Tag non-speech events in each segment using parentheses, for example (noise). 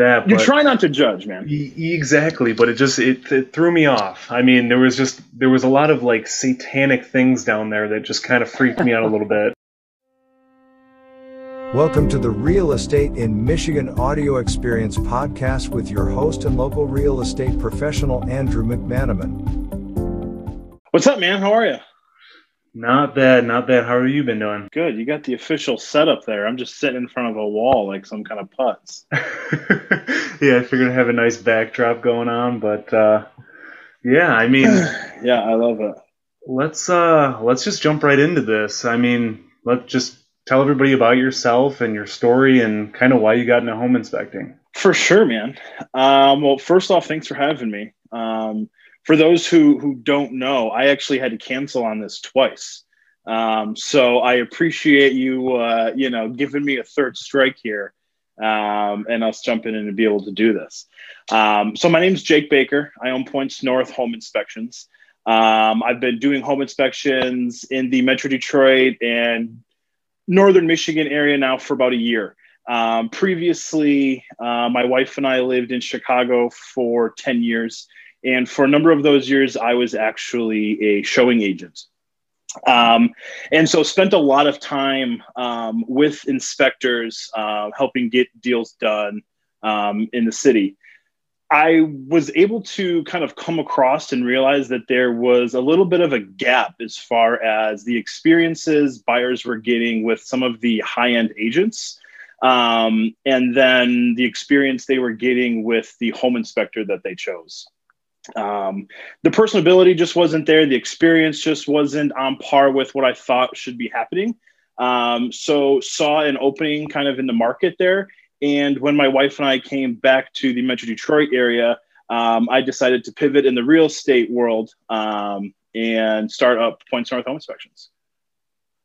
that. You try not to judge, man. E- exactly, but it just it, it threw me off. I mean, there was just there was a lot of like satanic things down there that just kind of freaked me out a little bit. (laughs) Welcome to the Real Estate in Michigan Audio Experience podcast with your host and local real estate professional, Andrew McManamon. What's up, man? How are you? Not bad, not bad. How have you been doing? (laughs) Good. You got the official setup there. I'm just sitting in front of a wall like some kind of putz. (laughs) yeah, I figured I'd have a nice backdrop going on, but uh, yeah, I mean, (sighs) yeah, I love it. Let's uh, let's just jump right into this. I mean, let's just tell everybody about yourself and your story and kind of why you got into home inspecting. For sure, man. Um, well, first off, thanks for having me. Um, for those who who don't know, I actually had to cancel on this twice. Um, so I appreciate you, uh, you know, giving me a third strike here, um, and us jumping in to be able to do this. Um, so my name is Jake Baker. I own Points North Home Inspections. Um, I've been doing home inspections in the Metro Detroit and Northern Michigan area now for about a year. Um, previously, uh, my wife and I lived in Chicago for 10 years. And for a number of those years, I was actually a showing agent. Um, and so spent a lot of time um, with inspectors uh, helping get deals done um, in the city. I was able to kind of come across and realize that there was a little bit of a gap as far as the experiences buyers were getting with some of the high end agents. Um, and then the experience they were getting with the home inspector that they chose. Um, the personability just wasn't there. The experience just wasn't on par with what I thought should be happening. Um, so saw an opening kind of in the market there. And when my wife and I came back to the Metro Detroit area, um, I decided to pivot in the real estate world um, and start up Points North Home Inspections.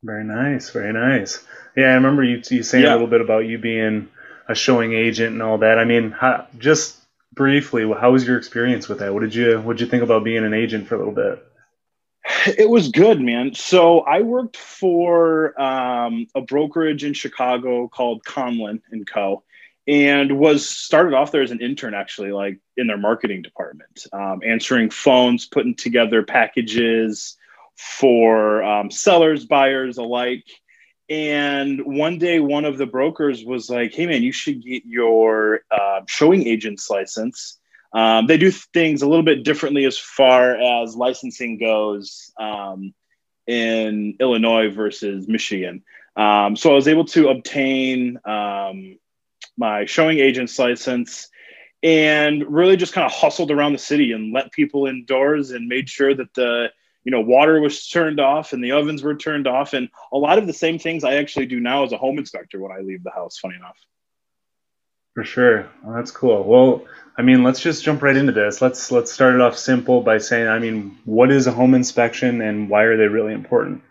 Very nice, very nice. Yeah, I remember you, you saying yeah. a little bit about you being a showing agent and all that. I mean, how, just briefly, how was your experience with that? What did you what did you think about being an agent for a little bit? It was good, man. So I worked for um, a brokerage in Chicago called Conlin and Co. And was started off there as an intern, actually, like in their marketing department, um, answering phones, putting together packages for um, sellers, buyers alike. And one day, one of the brokers was like, "Hey, man, you should get your uh, showing agent's license." Um, they do things a little bit differently as far as licensing goes um, in Illinois versus Michigan. Um, so I was able to obtain um, my showing agent's license and really just kind of hustled around the city and let people indoors and made sure that the you know, water was turned off and the ovens were turned off. And a lot of the same things I actually do now as a home inspector when I leave the house, funny enough. For sure. Well, that's cool. Well, I mean, let's just jump right into this. Let's let's start it off simple by saying, I mean, what is a home inspection and why are they really important?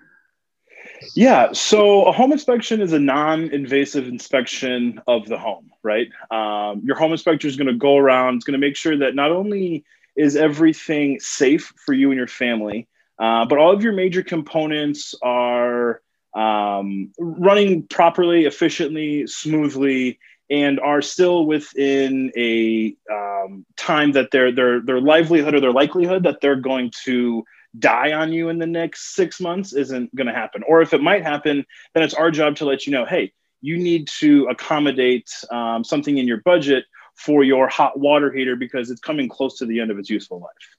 Yeah, so a home inspection is a non-invasive inspection of the home, right? Um, your home inspector is going to go around, it's going to make sure that not only is everything safe for you and your family, uh, but all of your major components are um, running properly, efficiently, smoothly, and are still within a um, time that their their their livelihood or their likelihood that they're going to die on you in the next six months isn't going to happen. Or if it might happen, then it's our job to let you know, hey, you need to accommodate um, something in your budget for your hot water heater because it's coming close to the end of its useful life.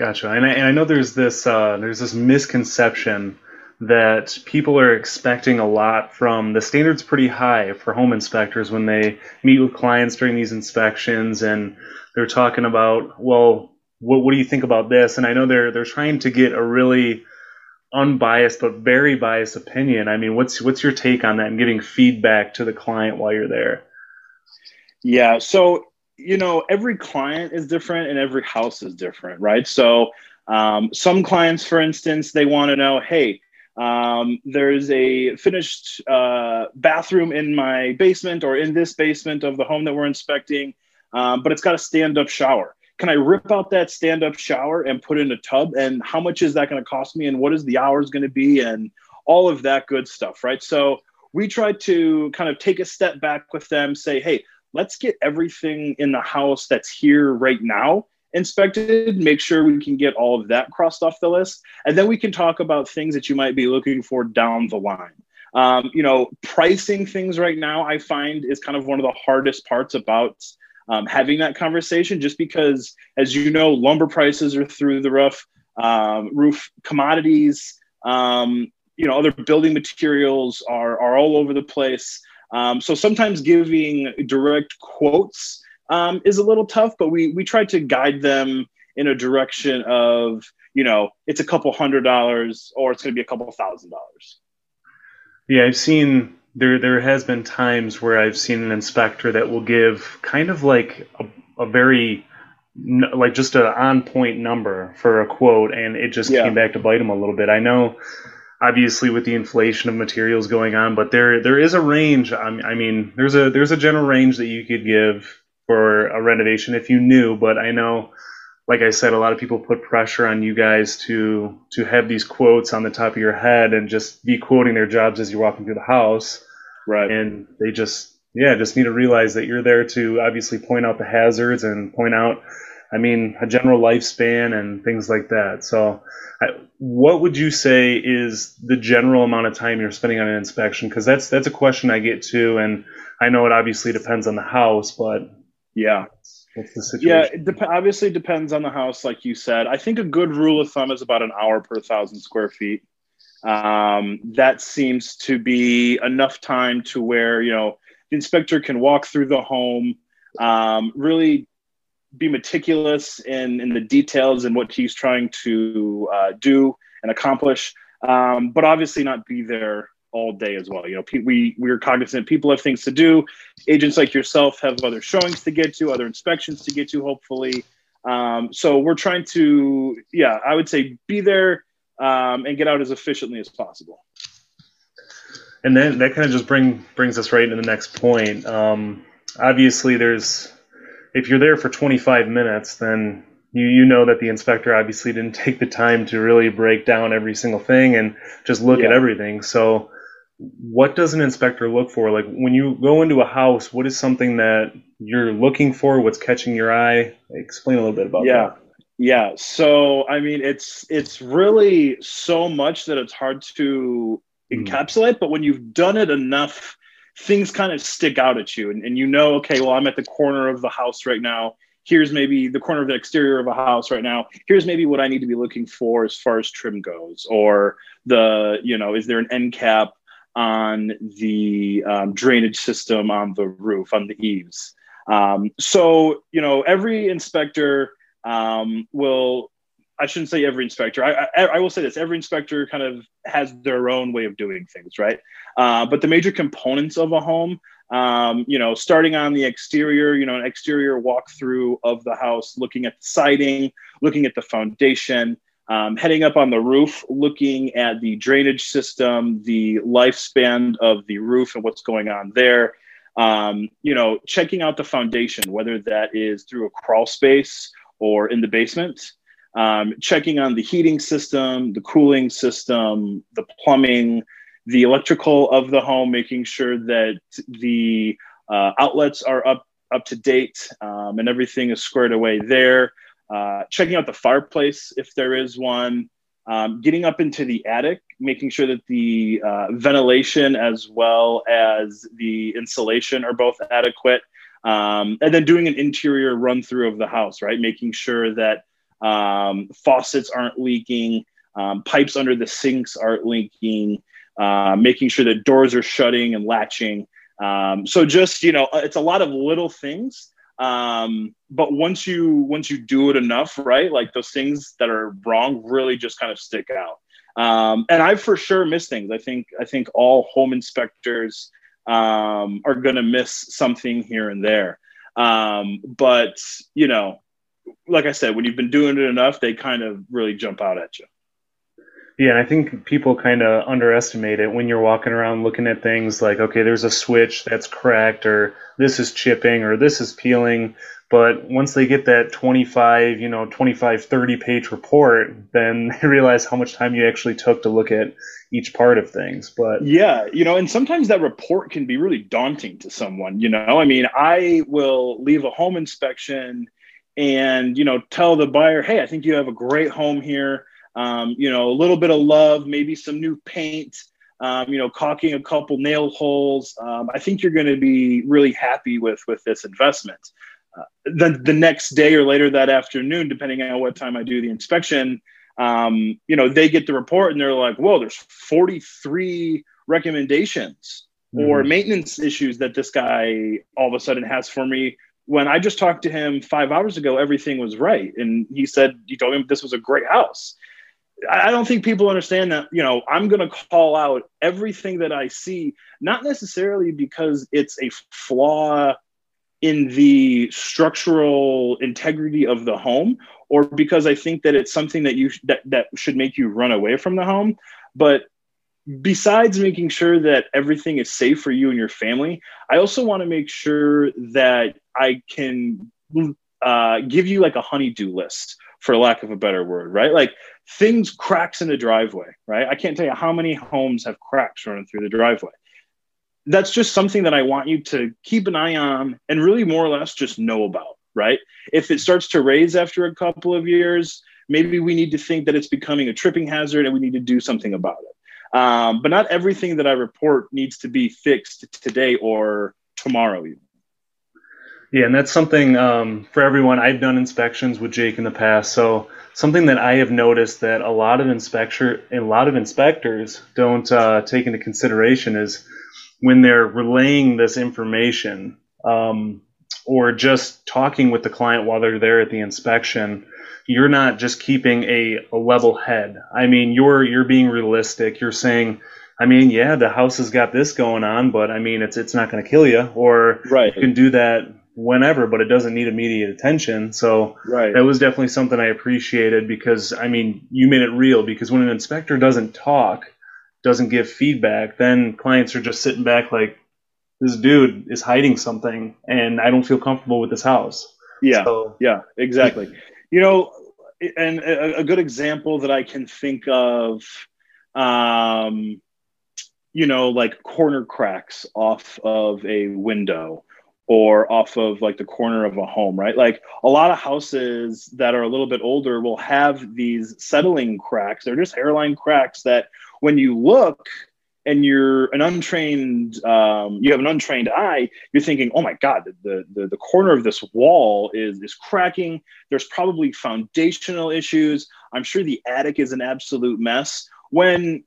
Gotcha. And I, and I know there's this uh, there's this misconception that people are expecting a lot from the standards pretty high for home inspectors when they meet with clients during these inspections and they're talking about well what, what do you think about this and I know they're they're trying to get a really unbiased but very biased opinion. I mean, what's what's your take on that and giving feedback to the client while you're there? Yeah, so you know, every client is different and every house is different, right? So, um, some clients, for instance, they want to know, hey, um, there's a finished uh, bathroom in my basement or in this basement of the home that we're inspecting, um, but it's got a stand up shower. Can I rip out that stand up shower and put in a tub? And how much is that going to cost me? And what is the hours going to be? And all of that good stuff, right? So, we try to kind of take a step back with them, say, hey, let's get everything in the house that's here right now inspected, make sure we can get all of that crossed off the list. And then we can talk about things that you might be looking for down the line. Um, you know, pricing things right now, I find is kind of one of the hardest parts about um, having that conversation, just because, as you know, lumber prices are through the roof, um, roof commodities, um, you know, other building materials are, are all over the place. Um, so sometimes giving direct quotes um, is a little tough, but we we try to guide them in a direction of you know it's a couple hundred dollars or it's going to be a couple thousand dollars. Yeah, I've seen there there has been times where I've seen an inspector that will give kind of like a, a very like just an on point number for a quote and it just yeah. came back to bite them a little bit. I know obviously with the inflation of materials going on, but there there is a range. I mean, there's a there's a general range that you could give for a renovation if you knew. But I know, like I said, a lot of people put pressure on you guys to to have these quotes on the top of your head and just be quoting their jobs as you're walking through the house. Right. And they just yeah just need to realize that you're there to obviously point out the hazards and point out. I mean, a general lifespan and things like that. So, what would you say is the general amount of time you're spending on an inspection? Because that's that's a question I get too, and I know it obviously depends on the house, but yeah. What's the situation? Yeah, it de- obviously depends on the house, like you said. I think a good rule of thumb is about an hour per thousand square feet. Um, that seems to be enough time to where you know the inspector can walk through the home, um, really be meticulous in in the details and what he's trying to uh, do and accomplish, um, but obviously not be there all day as well. You know, we we're cognizant people have things to do. Agents like yourself have other showings to get to, other inspections to get to, hopefully. Um, so we're trying to, yeah, I would say be there um, and get out as efficiently as possible. And then that kind of just bring brings us right into the next point. Um, obviously, there's if you're there for 25 minutes, then you you know that the inspector obviously didn't (laughs) take the time to really break down every single thing and just look yeah. at everything. So what does an inspector look for? Like when you go into a house, what is something that you're looking for? What's catching your eye? Explain a little bit about yeah. that. Yeah. So I mean, it's it's really so much that it's hard to mm. encapsulate. But when you've done it enough, things kind of stick out at you, and, and you know, okay, well, I'm at the corner of the house right now. Here's maybe the corner of the exterior of a house right now. Here's maybe what I need to be looking for as far as trim goes, or the you know, is there an end cap? on the um, drainage system on the roof, on the eaves. Um, so, you know, every inspector um, will, I shouldn't say every inspector, I, I, I, will say this every inspector kind of has their own way of doing things, right? Uh, but the major components of a home, um, you know, starting on the exterior, you know, an exterior walkthrough of the house, looking at the siding, looking at the foundation, um, heading up on the roof, looking at the drainage system, the lifespan of the roof, and what's going on there. Um, you know, checking out the foundation, whether that is through a crawl space or in the basement. Um, checking on the heating system, the cooling system, the plumbing, the electrical of the home, making sure that the uh, outlets are up up to date um, and everything is squared away there. Uh, checking out the fireplace if there is one, um, getting up into the attic, making sure that the uh, ventilation as well as the insulation are both adequate, um, and then doing an interior run through of the house, right? Making sure that um, faucets aren't leaking, um, pipes under the sinks aren't leaking, uh, making sure that doors are shutting and latching. Um, so just you know, it's a lot of little things um, but once you once you do it enough, right, like those things that are wrong really just kind of stick out. Um, and I for sure miss things. I think I think all home inspectors um, are going to miss something here and there. Um, but you know, like I said, when you've been doing it enough, they kind of really jump out at you. Yeah, and I think people kind of underestimate it when you're walking around looking at things like, okay, there's a switch that's cracked, or this is chipping, or this is peeling. But once they get that 25, you know, 25, 30 page report, then (laughs) they realize how much time you actually took to look at each part of things. But yeah, you know, and sometimes that report can be really daunting to someone, you know. I mean, I will leave a home inspection and, you know, tell the buyer, hey, I think you have a great home here um, you know, a little bit of love, maybe some new paint, um, you know, caulking a couple nail holes. Um, I think you're going to be really happy with with this investment. Uh, the the next day or later that afternoon, depending on what time I do the inspection, um, you know, they get the report and they're like, "Whoa, there's 43 recommendations mm-hmm. or maintenance issues that this guy all of a sudden has for me." When I just talked to him five hours ago, everything was right, and he said he told him this was a great house. I don't think people understand that, you know, I'm going to call out everything that I see, not necessarily because it's a flaw in the structural integrity of the home or because I think that it's something that you that, that should make you run away from the home, but besides making sure that everything is safe for you and your family, I also want to make sure that I can uh, give you like a honeydew list for lack of a better word, right? Like things cracks in the driveway, right? I can't tell you how many homes have cracks running through the driveway. That's just something that I want you to keep an eye on and really more or less just know about, right? If it starts to raise after a couple of years, maybe we need to think that it's becoming a tripping hazard and we need to do something about it. Um, but not everything that I report needs to be fixed today or tomorrow, even. Yeah, and that's something um, for everyone. I've done inspections with Jake in the past, so something that I have noticed that a lot of inspector, a lot of inspectors don't uh, take into consideration is when they're relaying this information um, or just talking with the client while they're there at the inspection. You're not just keeping a, a level head. I mean, you're you're being realistic. You're saying. I mean, yeah, the house has got this going on, but I mean, it's it's not going to kill you, or right. you can do that whenever, but it doesn't need immediate attention. So right. that was definitely something I appreciated because I mean, you made it real because when an inspector doesn't talk, doesn't give feedback, then clients are just sitting back like this dude is hiding something and I don't feel comfortable with this house. Yeah. So, yeah, exactly. You know, and a, a, good example that I can think of um you know like corner cracks off of a window or off of like the corner of a home, right? Like a lot of houses that are a little bit older will have these settling cracks. They're just hairline cracks that when you look and you're an untrained, um, you have an untrained eye, you're thinking, oh my God, the, the, the corner of this wall is, is cracking. There's probably foundational issues. I'm sure the attic is an absolute mess. When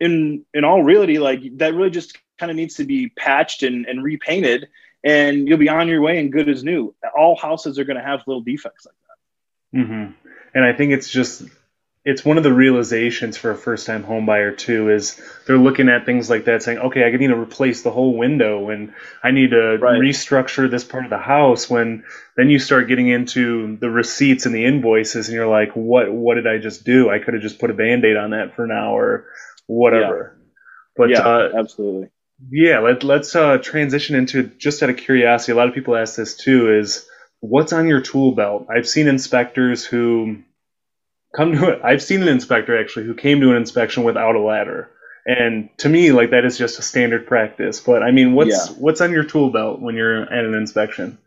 in, in all reality, like that really just kind of needs to be patched and, and repainted and you'll be on your way and good as new. All houses are going to have little defects like that. Mm-hmm. And I think it's just it's one of the realizations for a first time home buyer too is they're looking at things like that saying okay i need to replace the whole window and i need to right. restructure this part of the house when then you start getting into the receipts and the invoices and you're like what what did i just do i could have just put a band-aid on that for an hour whatever yeah. but yeah, uh, absolutely yeah, let, let's uh, transition into just out of curiosity. A lot of people ask this too: is what's on your tool belt? I've seen inspectors who come to it. (laughs) I've seen an inspector actually who came to an inspection without a ladder, and to me, like that is just a standard practice. But I mean, what's yeah. what's on your tool belt when you're at an inspection?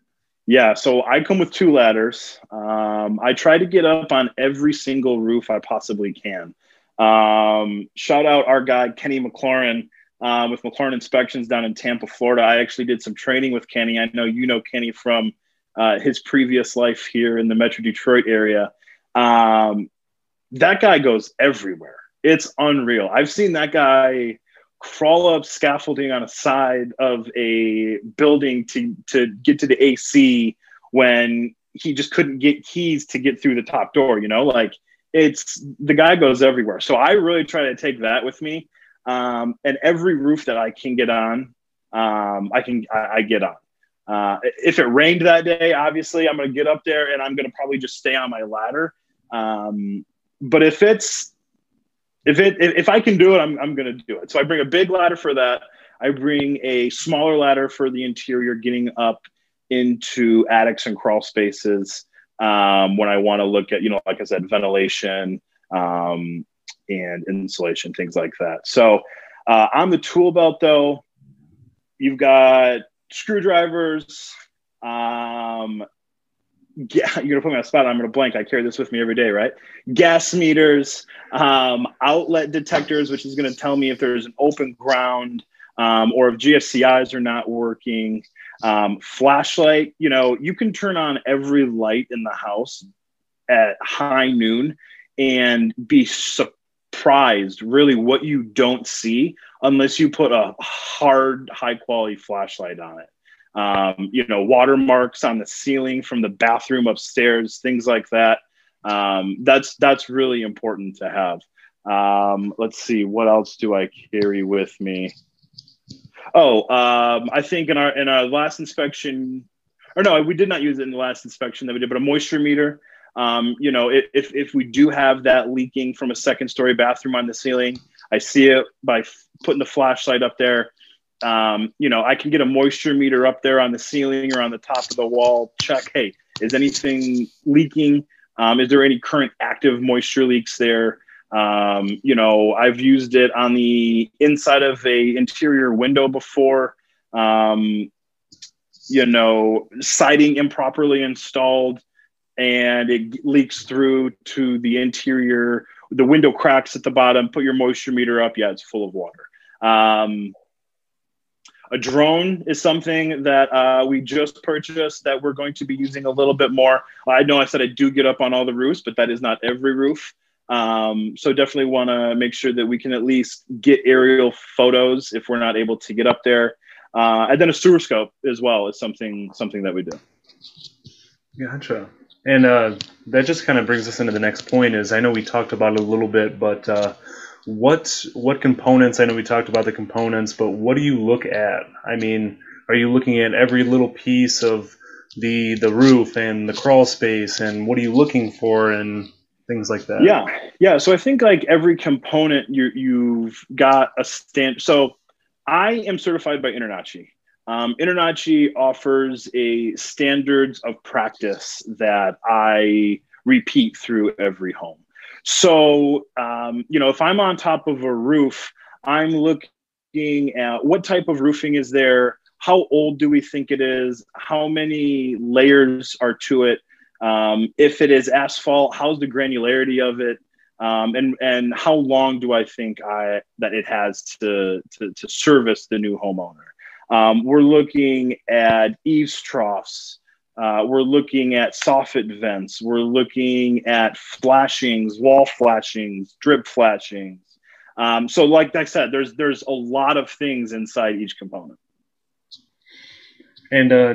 Yeah, so I come with two ladders. Um, I try to get up on every single roof I possibly can. Um, shout out our guy Kenny McLaurin uh, with McLaurin Inspections down in Tampa, Florida. I actually did some training with Kenny. I know you know Kenny from uh, his previous life here in the Metro Detroit area. Um, that guy goes everywhere. It's unreal. I've seen that guy crawl up scaffolding on a side of a building to to get to the AC when he just couldn't get keys to get through the top door. You know, like it's the guy goes everywhere. So I really try to take that with me um, and every roof that I can get on, um, I can I, I get on. Uh, if it rained that day, obviously I'm going to get up there and I'm going to probably just stay on my ladder. Um, but if it's if it if I can do it, I'm I'm gonna do it. So I bring a big ladder for that. I bring a smaller ladder for the interior, getting up into attics and crawl spaces um, when I want to look at, you know, like I said, ventilation um, and insulation, things like that. So uh, on the tool belt, though, you've got screwdrivers. Um, yeah, (laughs) you're gonna put me on a spot. I'm gonna blank. I carry this with me every day, right? Gas meters, um, outlet detectors, which is gonna tell me if there's an open ground um, or if GFCIs are not working. Um, flashlight, you know, you can turn on every light in the house at high noon and be surprised really what you don't see unless you put a hard, high quality flashlight on it. Um, you know, watermarks on the ceiling from the bathroom upstairs, things like that. Um, that's that's really important to have. Um, let's see, what else do I carry with me? Oh, um, I think in our in our last inspection, or no, we did not use it in the last inspection that we did, but a moisture meter. Um, you know, if if we do have that leaking from a second story bathroom on the ceiling, I see it by f- putting the flashlight up there. Um, you know, I can get a moisture meter up there on the ceiling or on the top of the wall. Check, hey, is anything leaking? Um, is there any current active moisture leaks there? Um, you know, I've used it on the inside of a interior window before. Um, you know, siding improperly installed and it leaks through to the interior. The window cracks at the bottom. Put your moisture meter up. Yeah, it's full of water. Um, a drone is something that uh, we just purchased that we're going to be using a little bit more. I know I said I do get up on all the roofs, but that is not every roof. Um, so definitely want to make sure that we can at least get aerial photos if we're not able to get up there. Uh, and then a sewer scope as well is something something that we do. Gotcha. And uh, that just kind of brings us into the next point. Is I know we talked about it a little bit, but uh, what what components? I know we talked about the components, but what do you look at? I mean, are you looking at every little piece of the the roof and the crawl space, and what are you looking for? And things like that. Yeah, yeah. So I think like every component you you've got a stand. So I am certified by InterNACHI. Um, InterNACHI offers a standards of practice that I repeat through every home. So um, you know, if I'm on top of a roof, I'm looking at what type of roofing is there. How old do we think it is? How many layers are to it? Um, if it is asphalt, how's the granularity of it? Um, and and how long do I think I that it has to to, to service the new homeowner? Um, we're looking at eaves troughs. Uh, we're looking at soffit vents. We're looking at flashings, wall flashings, drip flashings. Um, so, like I said, there's there's a lot of things inside each component. And uh,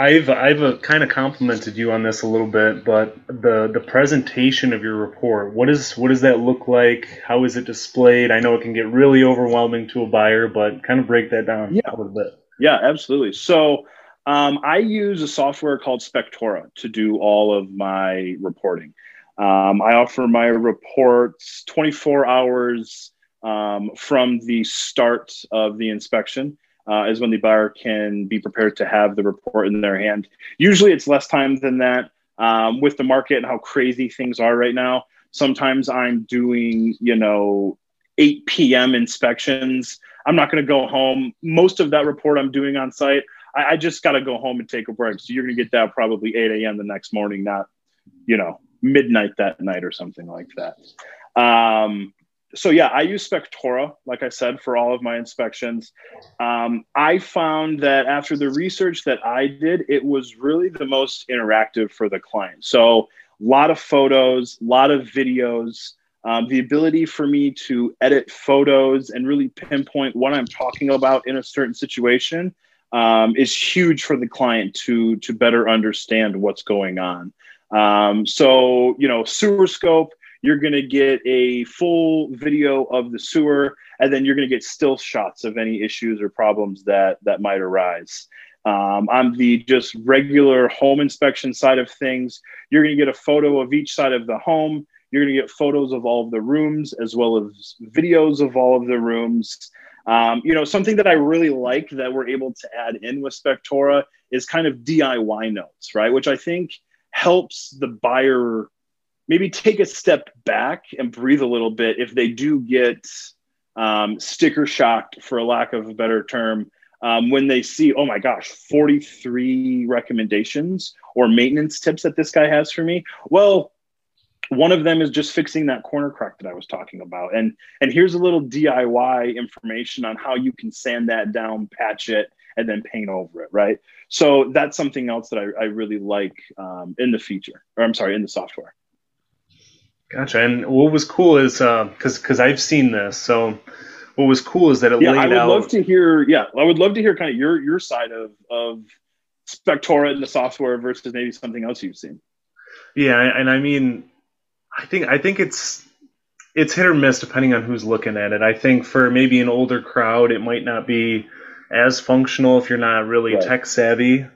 I've I've uh, kind of complimented you on this a little bit, but the the presentation of your report, what is what does that look like? How is it displayed? I know it can get really overwhelming to a buyer, but kind of break that down yeah. a little bit. Yeah, absolutely. So um, I use a software called Spectora to do all of my reporting. Um, I offer my reports 24 hours um, from the start of the inspection uh, is when the buyer can be prepared to have the report in their hand. Usually it's less time than that um, with the market and how crazy things are right now. Sometimes I'm doing, you know, 8 p.m. inspections. I'm not going to go home. Most of that report I'm doing on site, I, I just got to go home and take a break. So you're going to get that probably 8 a.m. the next morning, not, you know, midnight that night or something like that. Um, so yeah, I use Spectora, like I said, for all of my inspections. Um, I found that after the research that I did, it was really the most interactive for the client. So a lot of photos, a lot of videos, um, the ability for me to edit photos and really pinpoint what I'm talking about in a certain situation um, is huge for the client to to better understand what's going on. Um, so you know, sewer scope you're going to get a full video of the sewer, and then you're going to get still shots of any issues or problems that that might arise. Um, on the just regular home inspection side of things, you're going to get a photo of each side of the home. You're going to get photos of all of the rooms as well as videos of all of the rooms. Um, you know, something that I really like that we're able to add in with Spectora is kind of DIY notes, right? Which I think helps the buyer maybe take a step back and breathe a little bit if they do get um, sticker shocked, for a lack of a better term, um, when they see, oh my gosh, 43 recommendations or maintenance tips that this guy has for me. Well, one of them is just fixing that corner crack that I was talking about. And and here's a little DIY information on how you can sand that down, patch it, and then paint over it, right? So that's something else that I, I really like um, in the feature, or I'm sorry, in the software. Gotcha. And what was cool is because uh, because I've seen this, so what was cool is that it yeah, laid I would out. love to hear. Yeah, I would love to hear kind of your your side of of Spectora and the software versus maybe something else you've seen. Yeah, and I mean, I think I think it's it's hit or miss depending on who's looking at it. I think for maybe an older crowd, it might not be as functional if you're not really right. tech savvy.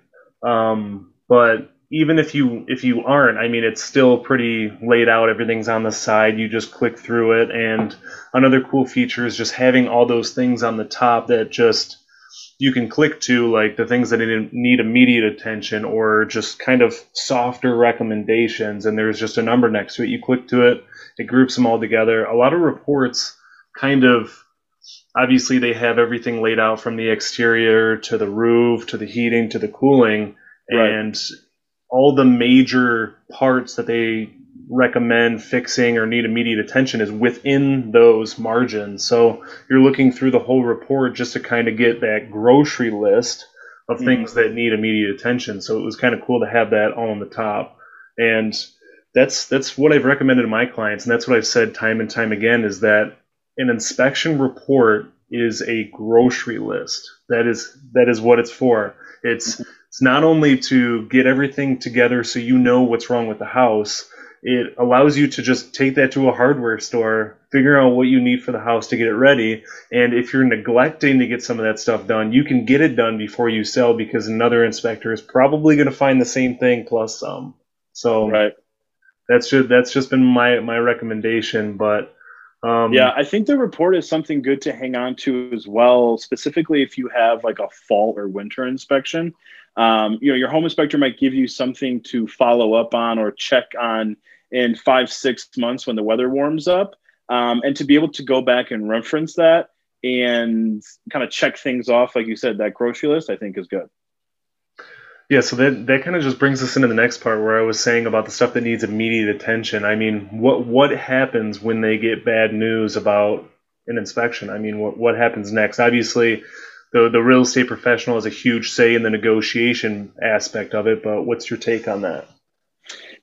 Um, but even if you if you aren't, I mean, it's still pretty laid out. Everything's on the side. You just click through it. And another cool feature is just having all those things on the top that just you can click to, like the things that need immediate attention or just kind of softer recommendations. And there's just a number next to it. You click to it, it groups them all together. A lot of reports kind of obviously they have everything laid out from the exterior to the roof to the heating to the cooling. Right. And all the major parts that they recommend fixing or need immediate attention is within those margins. So you're looking through the whole report just to kind of get that grocery list of mm-hmm. things that need immediate attention. So it was kind of cool to have that all on the top. And that's that's what I've recommended to my clients and that's what I've said time and time again is that an inspection report is a grocery list. That is that is what it's for. It's mm-hmm. It's not only to get everything together so you know what's wrong with the house, it allows you to just take that to a hardware store, figure out what you need for the house to get it ready. And if you're neglecting to get some of that stuff done, you can get it done before you sell because another inspector is probably going to find the same thing plus some. So right. that's just that's just been my my recommendation. But um, yeah, I think the report is something good to hang on to as well, specifically if you have like a fall or winter inspection. Um, you know, your home inspector might give you something to follow up on or check on in five, six months when the weather warms up. Um, and to be able to go back and reference that and kind of check things off, like you said, that grocery list, I think is good. Yeah, so that that kind of just brings us into the next part where I was saying about the stuff that needs immediate attention. I mean, what what happens when they get bad news about an inspection? I mean, what what happens next? Obviously, the the real estate professional has a huge say in the negotiation aspect of it, but what's your take on that?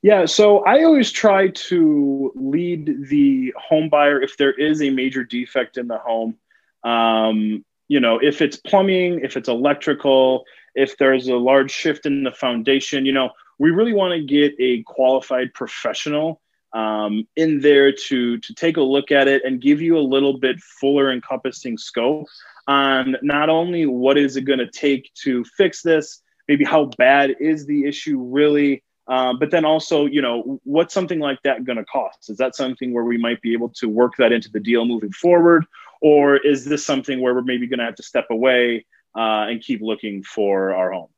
Yeah, so I always try to lead the home buyer if there is a major defect in the home. Um, you know, if it's plumbing, if it's electrical, if there's a large shift in the foundation, you know, we really want to get a qualified professional um, in there to to take a look at it and give you a little bit fuller encompassing scope on not only what is it going to take to fix this, maybe how bad is the issue really um, but then also, you know, what's something like that going to cost? Is that something where we might be able to work that into the deal moving forward? Or is this something where we're maybe going to have to step away uh, and keep looking for our home?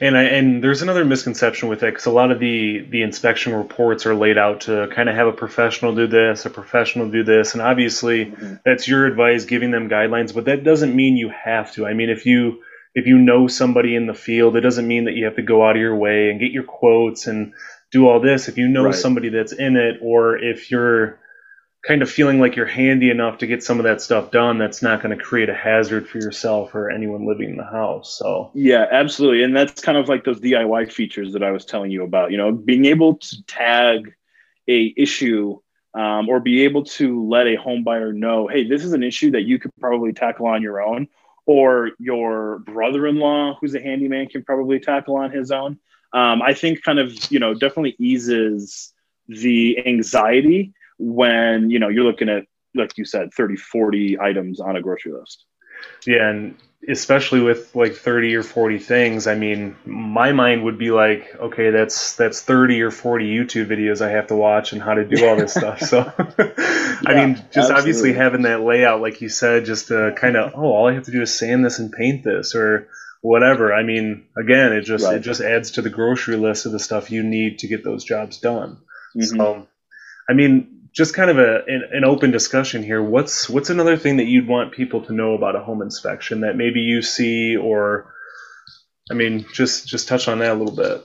And I, and there's another misconception with it because a lot of the the inspection reports are laid out to kind of have a professional do this, a professional do this, and obviously mm-hmm. that's your advice, giving them guidelines, but that doesn't mean you have to. I mean, if you if you know somebody in the field, it doesn't mean that you have to go out of your way and get your quotes and do all this. If you know right. somebody that's in it, or if you're kind of feeling like you're handy enough to get some of that stuff done, that's not going to create a hazard for yourself or anyone living in the house. So yeah, absolutely, and that's kind of like those DIY features that I was telling you about. You know, being able to tag a issue. Um, or be able to let a home buyer know, hey, this is an issue that you could probably tackle on your own, or your brother-in-law who's a handyman can probably tackle on his own um, i think kind of you know definitely eases the anxiety when you know you're looking at like you said 30 40 items on a grocery list yeah and especially with like 30 or 40 things i mean my mind would be like okay that's that's 30 or 40 youtube videos i have to watch and how to do all this stuff so (laughs) i mean just absolutely. obviously having that layout like you said just to kind of oh all i have to do is sand this and paint this or whatever i mean again it just Right. it just adds to the grocery list of the stuff you need to get those jobs done Mhm. so i mean just kind of a an, an open discussion here. What's what's another thing that you'd want people to know about a home inspection that maybe you see, or I mean, just just touch on that a little bit.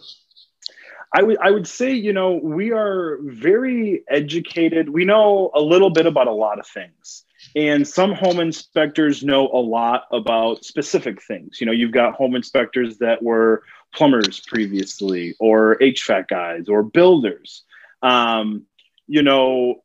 I would I would say you know we are very educated. We know a little bit about a lot of things, and some home inspectors know a lot about specific things. You know, you've got home inspectors that were plumbers previously, or HVAC guys, or builders. Um, you know,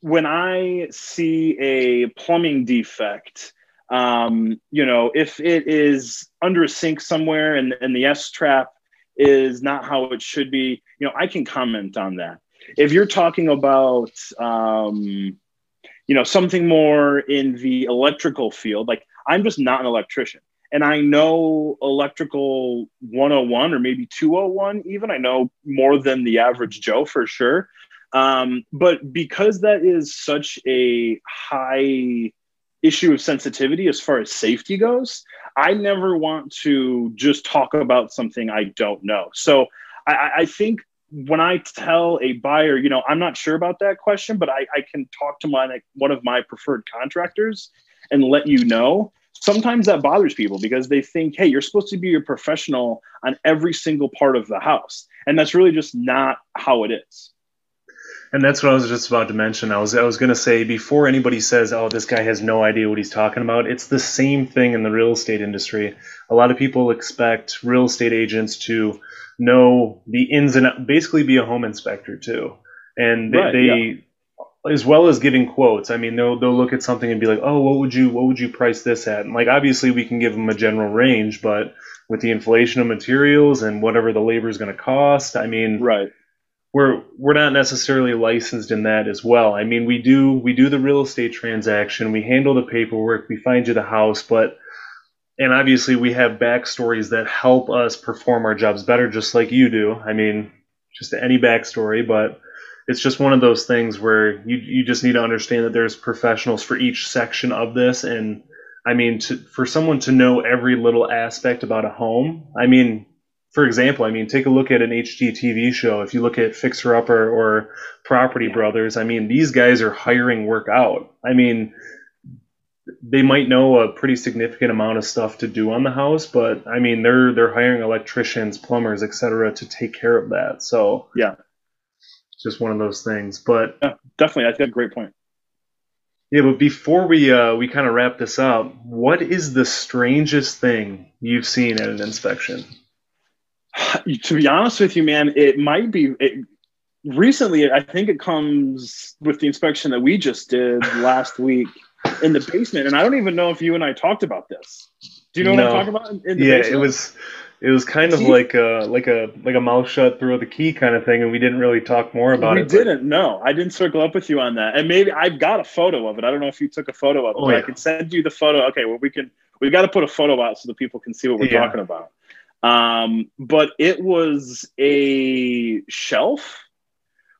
when I see a plumbing defect, um, you know, if it is under a sink somewhere and, and the S trap is not how it should be, you know, I can comment on that. If you're talking about, um, you know, something more in the electrical field, like I'm just not an electrician. And I know electrical 101 or maybe 201, even. I know more than the average Joe for sure. Um, but because that is such a high issue of sensitivity as far as safety goes, I never want to just talk about something I don't know. So I, I think when I tell a buyer, you know, I'm not sure about that question, but I, I can talk to my like, one of my preferred contractors and let you know. Sometimes that bothers people because they think, hey, you're supposed to be a professional on every single part of the house. And that's really just not how it is. And that's what I was just about to mention. I was I was going to say before anybody says, "Oh, this guy has no idea what he's talking about." It's the same thing in the real estate industry. A lot of people expect real estate agents to know the ins and out, basically be a home inspector too, and they, Right, they as well as giving quotes. I mean, they'll they'll look at something and be like, "Oh, what would you what would you price this at?" And like obviously we can give them a general range, but with the inflation of materials and whatever the labor is going to cost, I mean, Right. We're we're not necessarily licensed in that as well. I mean, we do we do the real estate transaction, we handle the paperwork, we find you the house, but and obviously we have backstories that help us perform our jobs better, just like you do. I mean, just any backstory, but it's just one of those things where you you just need to understand that there's professionals for each section of this, and I mean, to, for someone to know every little aspect about a home, I mean, for example, I mean, take a look at an HGTV show. If you look at Fixer Upper or Property Brothers, I mean, these guys are hiring work out. I mean, they might know a pretty significant amount of stuff to do on the house, but I mean, they're they're hiring electricians, plumbers, etc., to take care of that. So Yeah. it's just one of those things. But Yeah, definitely. I think a great point. yeah, but before we uh, we kind of wrap this up, what is the strangest thing you've seen at an inspection? (sighs) to be honest with you, man, it might be it, recently. I think it comes with the inspection that we just did (sighs) last week in the basement, and I don't even know if you and I talked about this. Do you know what I'm talking about? In, in the yeah, basement? it was it was kind of See? like a like a like a mouth shut throw the key kind of thing, and we didn't really talk more about we it. but- didn't. No, I didn't circle up with you on that, and maybe I've got a photo of it. I don't know if you took a photo of it, Oh, but I can send you the photo. Okay, well we can. We've got to put a photo out so that people can see what we're Yeah. talking about. Um, but it was a shelf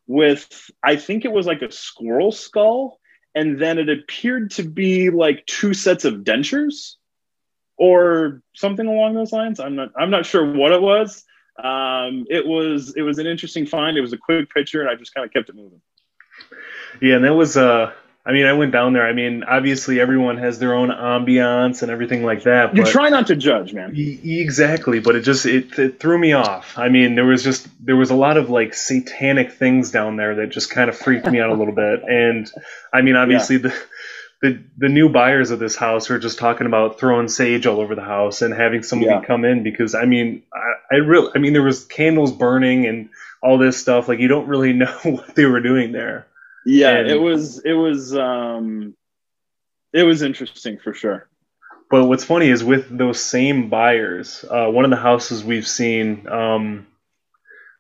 with, I think it was like a squirrel skull, and then it appeared to be like two sets of dentures, or something along those lines. I'm not. I'm not sure what it was. Um, it was. It was an interesting find. It was a quick picture, and I just kind of kept it moving. Yeah, and that was uh I mean, I went down there. I mean, obviously everyone has their own ambiance and everything like that. You try not to judge, man. E- exactly, but it just it, it threw me off. I mean, there was just there was a lot of like satanic things down there that just kind of freaked me out a little bit. And I mean, obviously the the the new buyers of this house are just talking about throwing sage all over the house and having somebody Yeah. come in because I mean, I, I really I mean there was candles burning and all this stuff. Like you don't really (laughs) know what they were doing there. Yeah, And- it was. It was. Um, it was interesting for sure. But what's funny is with those same buyers, uh, one of the houses we've seen, um,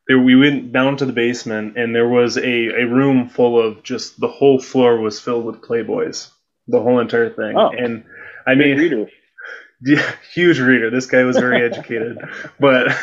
there we went down to the basement and there was a, a room full of just the whole floor was filled with Playboys, the whole entire thing. Oh. and I mean, reader. (laughs) Yeah, huge reader. This guy was very (laughs) educated. but (laughs)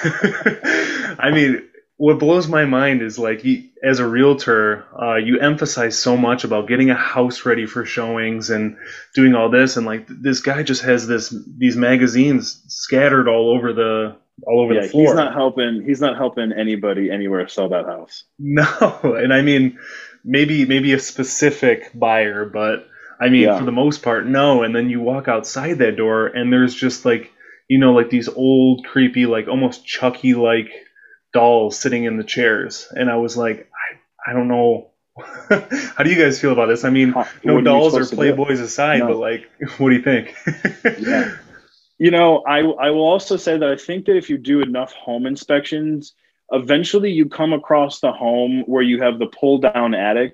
I mean, what blows my mind is like, as a realtor, uh, you emphasize so much about getting a house ready for showings and doing all this, and like this guy just has this these magazines scattered all over the all over yeah, the floor. he's not helping. He's not helping anybody anywhere sell that house. (laughs) No, and I mean, maybe maybe a specific buyer, but I mean, Yeah. for the most part, no. And then you walk outside that door, and there's just like, you know, like these old, creepy, like almost Chucky like dolls sitting in the chairs. And I was like, I, I don't know. (laughs) How do you guys feel about this? I mean, no what dolls or supposed to do? playboys aside, No. but like, (laughs) what do you think? (laughs) Yeah. You know, I I will also say that I think that if you do enough home inspections, eventually you come across the home where you have the pull down attic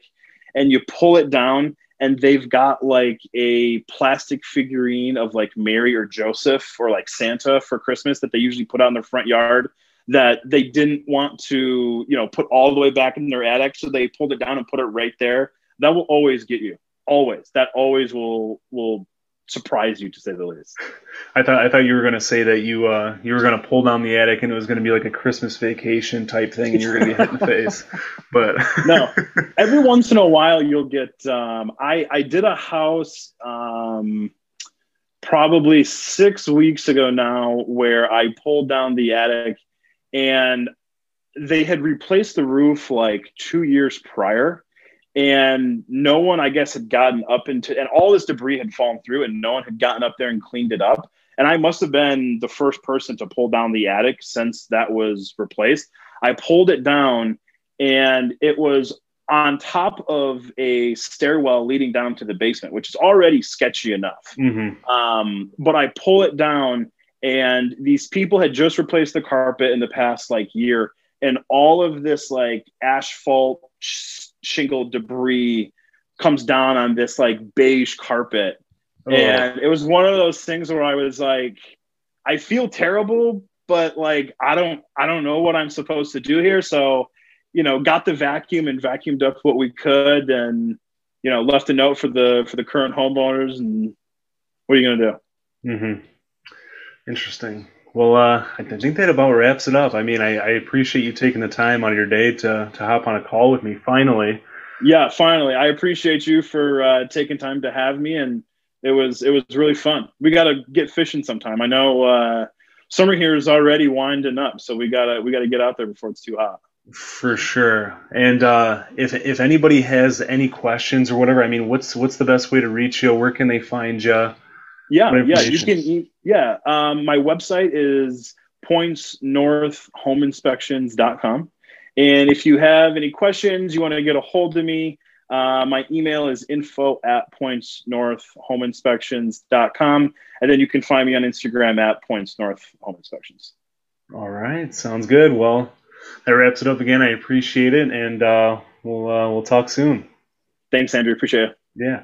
and you pull it down and they've got like a plastic figurine of like Mary or Joseph or like Santa for Christmas that they usually put out in their front yard that they didn't want to, you know, put all the way back in their attic so they pulled it down and put it right there. That will always get you. Always. That always will will surprise you to say the least. I thought I thought you were gonna say that you uh you were gonna pull down the attic and it was gonna be like a Christmas vacation type thing and you're gonna be hit in the face. (laughs) But No. Every once in a while you'll get um I I did a house um probably 6 weeks ago now where I pulled down the attic and they had replaced the roof like 2 years prior and no one I guess had gotten up into and all this debris had fallen through and no one had gotten up there and cleaned it up and I must have been the first person to pull down the attic since that was replaced. I pulled it down and it was on top of a stairwell leading down to the basement, which is already sketchy enough. Mhm. Um, but I pull it down, and these people had just replaced the carpet in the past like year, and all of this like asphalt sh- shingle debris comes down on this like beige carpet, Oh. and it was one of those things where I was like, I feel terrible, but like I don't I don't know what I'm supposed to do here, so you know, got the vacuum and vacuumed up what we could, and you know, left a note for the for the current homeowners, and what are you gonna do? hmm Interesting. Well, uh, I think that about wraps it up. I mean, I, I appreciate you taking the time out of your day to, to hop on a call with me finally. Yeah, finally, I appreciate you for uh, taking time to have me, and it was it was really fun. We got to get fishing sometime. I know uh, summer here is already winding up, so we gotta we gotta get out there before it's too hot. For sure. And uh, if if anybody has any questions or whatever, I mean, what's what's the best way to reach you? Where can they find you? Yeah, yeah, you can. Yeah, um, my website is pointsnorthhomeinspections.com. And if you have any questions, you want to get a hold of me, uh, my email is info at pointsnorthhomeinspections.com. And then you can find me on Instagram at pointsnorthhomeinspections. All right, sounds good. Well, that wraps it up again. I appreciate it, and uh, we'll uh, we'll talk soon. Thanks, Andrew. Appreciate it. Yeah.